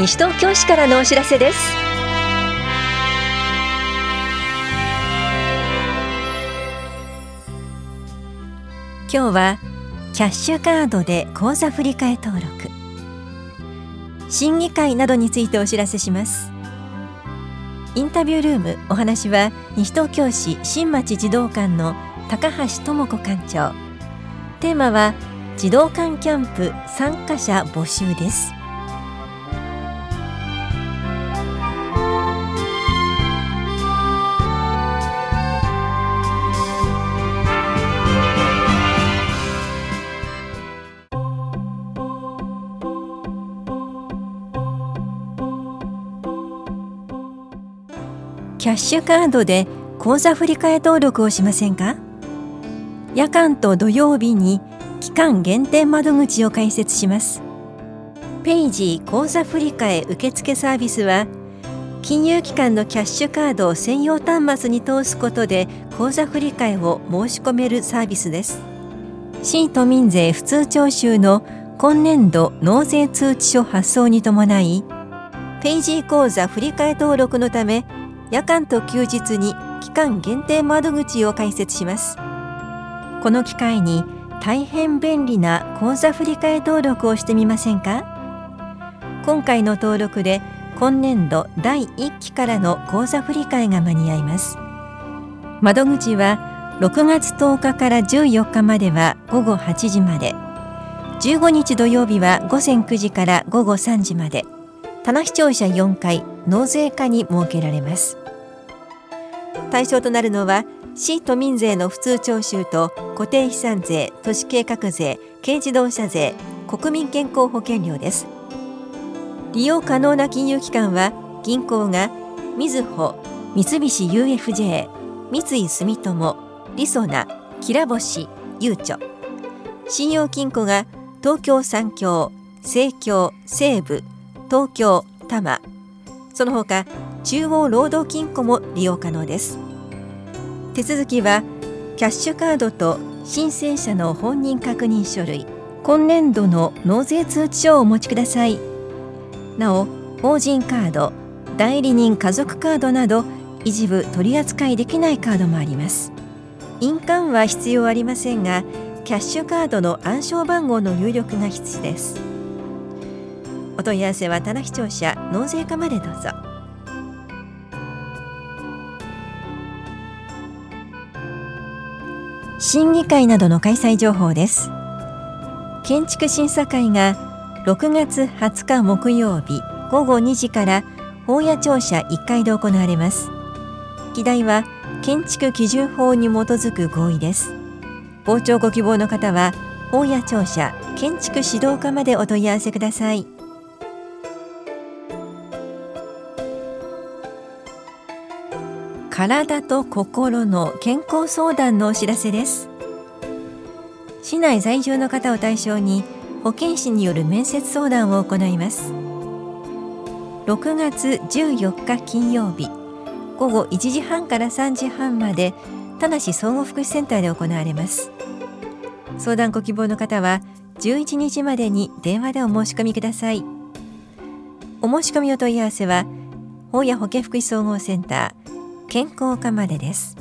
西東京市からのお知らせです。今日はキャッシュカードで口座振替登録。審議会などについてお知らせします。インタビュールームお話は西東京市新町児童館の高橋智子館長。テーマは児童館キャンプ参加者募集です。キャッシュカードで口座振替登録をしませんか？夜間と土曜日に期間限定窓口を開設します。ペイジー口座振替受付サービスは金融機関のキャッシュカードを専用端末に通すことで口座振替を申し込めるサービスです。市都民税普通徴収の今年度納税通知書発送に伴いペイジー口座振替登録のため夜間と休日に期間限定窓口を開設します。この機会に大変便利な口座振替登録をしてみませんか？今回の登録で今年度第1期からの口座振替が間に合います。窓口は6月10日から14日までは午後8時まで。15日土曜日は午前9時から午後3時まで。棚視聴者4回納税課に設けられます。対象となるのは市都民税の普通徴収と固定資産税都市計画税軽自動車税国民健康保険料です。利用可能な金融機関は銀行がみずほ三菱 UFJ 三井住友りそなきらぼしゆうちょ。信用金庫が東京三協西京西部東京多摩。その他中央労働金庫も利用可能です。手続きはキャッシュカードと申請者の本人確認書類今年度の納税通知書をお持ちください。なお法人カード代理人家族カードなど一部取り扱いできないカードもあります。印鑑は必要ありませんがキャッシュカードの暗証番号の入力が必須です。お問い合わせは棚視聴者納税課までどうぞ。審議会などの開催情報です。建築審査会が6月20日木曜日午後2時から法屋庁舎1階で行われます。議題は建築基準法に基づく合意です。傍聴ご希望の方は法屋庁舎建築指導課までお問い合わせください。体と心の健康相談のお知らせです。市内在住の方を対象に保健師による面接相談を行います。6月14日金曜日午後1時半から3時半まで田梨総合福祉センターで行われます。相談ご希望の方は11日までに電話でお申し込みください。お申し込みお問い合わせは法や保健福祉総合センター健康課までです。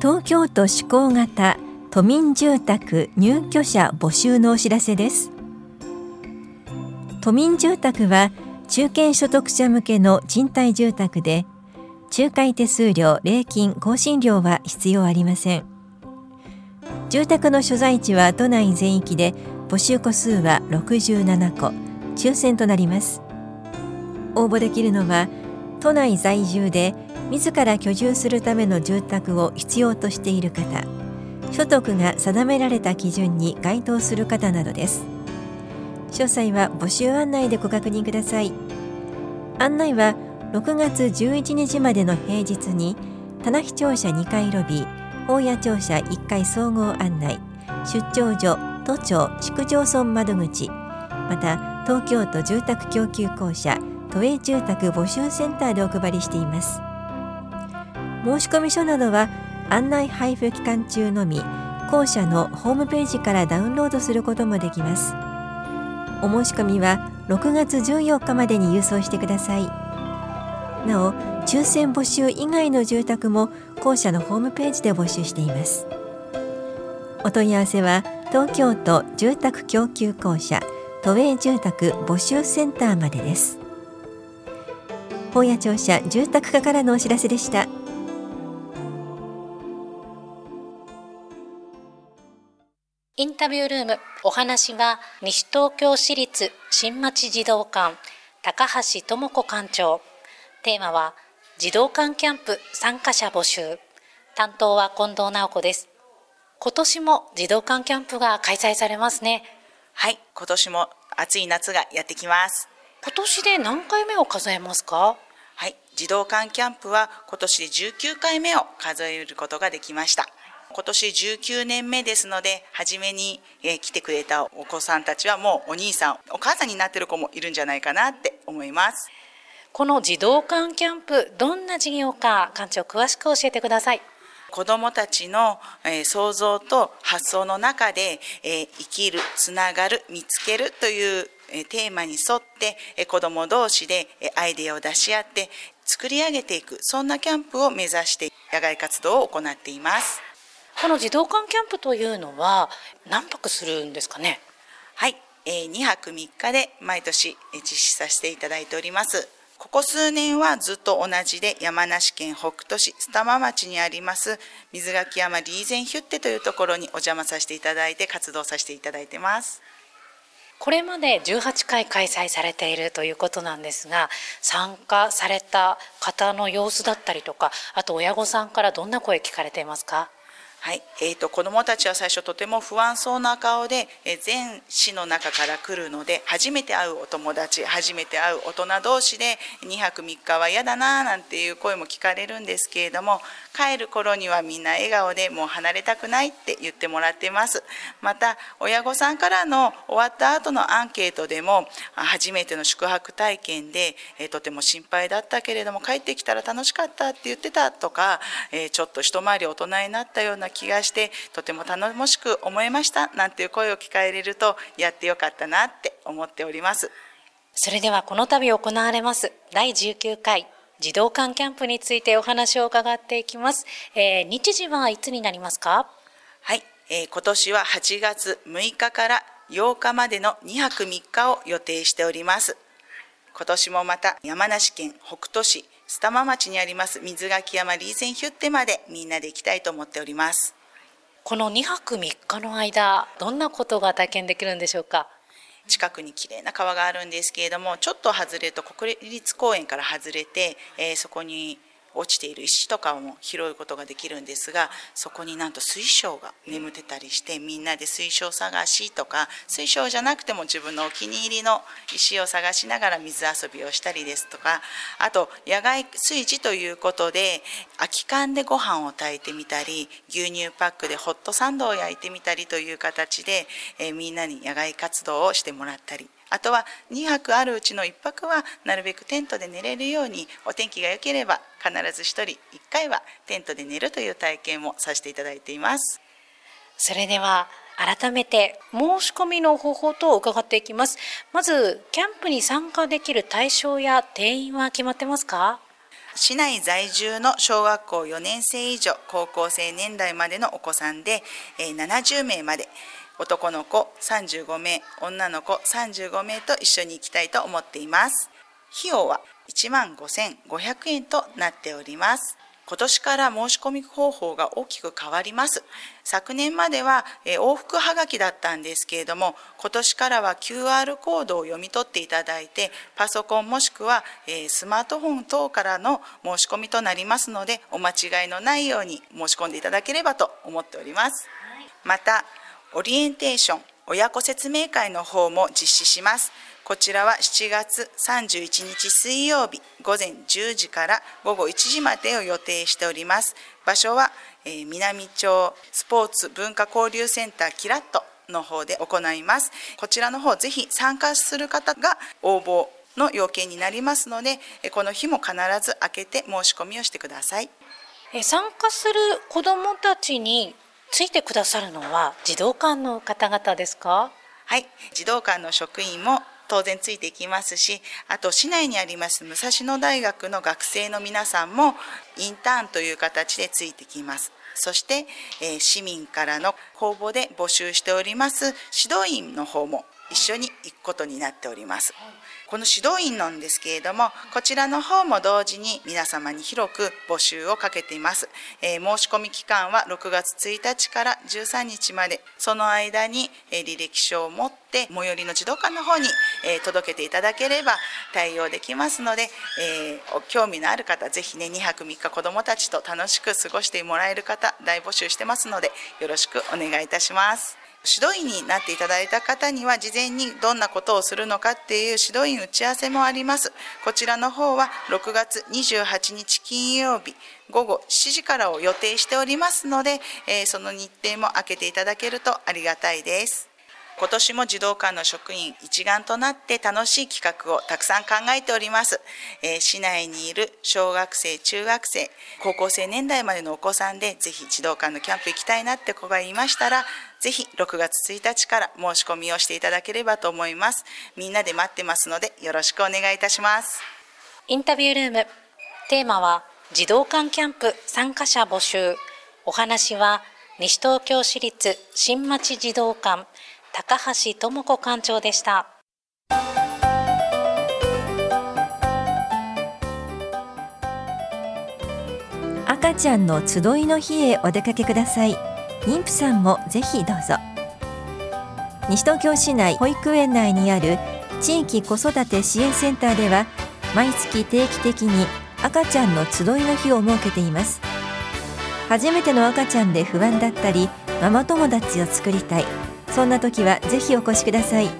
東京都施行型都民住宅入居者募集のお知らせです。都民住宅は中堅所得者向けの賃貸住宅で仲介手数料、礼金、更新料は必要ありません。住宅の所在地は都内全域で募集戸数は67戸抽選となります。応募できるのは都内在住で自ら居住するための住宅を必要としている方所得が定められた基準に該当する方などです。詳細は募集案内でご確認ください。案内は6月11日までの平日に棚視庁舎2階ロビー大谷庁舎1階総合案内出張所都庁市区町村窓口また東京都住宅供給公社都営住宅募集センターでお配りしています。申込書などは案内配布期間中のみ校舎のホームページからダウンロードすることもできます。お申し込みは6月14日までに郵送してください。なお抽選募集以外の住宅も校舎のホームページで募集しています。お問い合わせは東京都住宅供給公社都営住宅募集センターまでです。本屋庁舎住宅課からのお知らせでした。インタビュールームお話は西東京市立新町児童館高橋智子館長。テーマは児童館キャンプ参加者募集。担当は近藤直子です。今年も児童館キャンプが開催されますね。はい今年も暑い夏がやってきます。今年で何回目を数えますか？はい児童館キャンプは今年で19回目を数えることができました。今年19年目ですので初めに、え来てくれたお子さんたちはもうお兄さんお母さんになってる子もいるんじゃないかなって思います。この児童館キャンプどんな事業か館長詳しく教えてください子どもたちの、えー、想像と発想の中で、えー、生きるつながる見つけるというえテーマに沿って、え子ども同士で、えアイデアを出し合って作り上げていくそんなキャンプを目指して野外活動を行っています。この児童館キャンプというのは何泊するんですかね？はい、えー、2泊3日で毎年実施させていただいておりますここ数年はずっと同じで山梨県北杜市須玉町にあります水垣山リーゼンヒュッテというところにお邪魔させていただいて活動させていただいてます。これまで18回開催されているということなんですが参加された方の様子だったりとかあと親御さんからどんな声聞かれていますか？はい、えーと、子どもたちは最初とても不安そうな顔で、え、全市の中から来るので初めて会うお友達初めて会う大人同士で2泊3日は嫌だななんていう声も聞かれるんですけれども帰る頃にはみんな笑顔でもう離れたくないって言ってもらってます。また親御さんからの終わった後のアンケートでも初めての宿泊体験で、え、とても心配だったけれども帰ってきたら楽しかったって言ってたとか、え、ちょっと一回り大人になったような気がしてとても頼もしく思いましたなんていう声を聞かれるとやってよかったなって思っております。それではこの度行われます。第19回。児童館キャンプについてお話を伺っていきます、えー、日時はいつになりますか？はい、えー、今年は8月6日から8日までの2泊3日を予定しております。今年もまた山梨県北杜市須玉町にあります水垣山リーゼンヒュッテまでみんなで行きたいと思っております。この2泊3日の間どんなことが体験できるんでしょうか？近くに綺麗な川があるんですけれどもちょっと外れると国立公園から外れて、えー、そこに落ちている石とかも拾うことができるんですがそこになんと水晶が眠ってたりしてみんなで水晶探しとか水晶じゃなくても自分のお気に入りの石を探しながら水遊びをしたりですとかあと野外炊事ということで空き缶でご飯を炊いてみたり牛乳パックでホットサンドを焼いてみたりという形で、えー、みんなに野外活動をしてもらったりあとは2泊あるうちの1泊はなるべくテントで寝れるようにお天気が良ければ必ず1人1回はテントで寝るという体験もさせていただいています。それでは改めて申し込みの方法と伺っていきます。まずキャンプに参加できる対象や定員は決まってますか？市内在住の小学校4年生以上高校生年代までのお子さんで70名まで男の子35名女の子35名と一緒に行きたいと思っています。費用は1万5500円となっております。今年から申し込み方法が大きく変わります。昨年までは往復はがきだったんですけれども今年からは QR コードを読み取っていただいてパソコンもしくはスマートフォン等からの申し込みとなりますのでお間違いのないように申し込んでいただければと思っております。またオリエンテーション親子説明会の方も実施します。こちらは7月31日水曜日午前10時から午後1時までを予定しております。場所は、えー、南町スポーツ文化交流センターキラットの方で行います。こちらの方ぜひ参加する方が応募の要件になりますのでこの日も必ず開けて申し込みをしてください。参加する子どもたちについてくださるのは児童館の方々ですか？はい。児童館の職員も当然ついていきますしあと市内にあります武蔵野大学の学生の皆さんもインターンという形でついてきます。そして、えー、市民からの公募で募集しております指導員の方も一緒に行くことになっております。この指導員なんですけれども、こちらの方も同時に皆様に広く募集をかけています。えー、申し込み期間は6月1日から13日まで、その間に、え、履歴書を持って最寄りの児童館の方に、え、届けていただければ対応できますので、え興味のある方、ぜひね、2泊3日子どもたちと楽しく過ごしてもらえる方、大募集してますので、よろしくお願いいたします。指導員になっていただいた方には事前にどんなことをするのかっていう指導員打ち合わせもあります。こちらの方は6月28日金曜日午後7時からを予定しておりますので、えー、その日程も開けていただけるとありがたいです。今年も児童館の職員一丸となって楽しい企画をたくさん考えております。えー、市内にいる小学生、中学生、高校生年代までのお子さんでぜひ児童館のキャンプ行きたいなって子がいましたら、ぜひ6月1日から申し込みをしていただければと思います。みんなで待ってますのでよろしくお願いいたします。インタビュールーム。テーマは児童館キャンプ参加者募集。お話は西東京市立新町児童館高橋智子館長でした。赤ちゃんの集いの日へお出かけください。妊婦さんもぜひどうぞ。西東京市内保育園内にある地域子育て支援センターでは毎月定期的に赤ちゃんの集いの日を設けています。初めての赤ちゃんで不安だったりママ友達を作りたい。そんな時はぜひお越しください。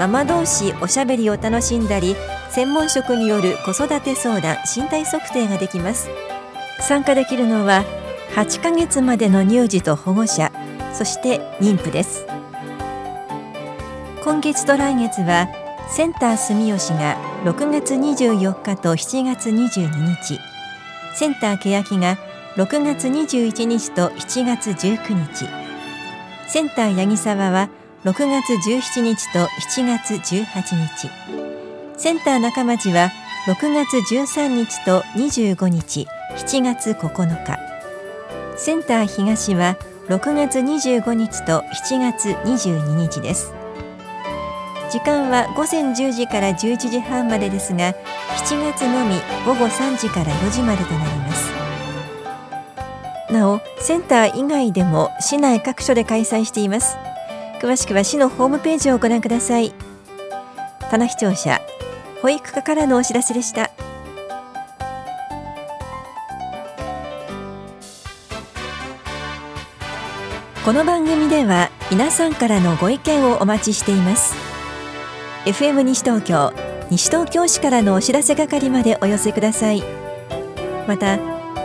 ママ同士おしゃべりを楽しんだり専門職による子育て相談身体測定ができます。参加できるのは8ヶ月までの乳児と保護者そして妊婦です。今月と来月はセンター住吉が6月24日と7月22日。センター欅が6月21日と7月19日。センター八木沢は6月17日と7月18日。センター中町は6月13日と25日7月9日。センター東は6月25日と7月22日です。時間は午前10時から11時半までですが7月のみ午後3時から4時までとなります。なおセンター以外でも市内各所で開催しています。詳しくは市のホームページをご覧ください。棚視聴者保育課からのお知らせでした。この番組では皆さんからのご意見をお待ちしています。FM 西東京西東京市からのお知らせ係までお寄せください。また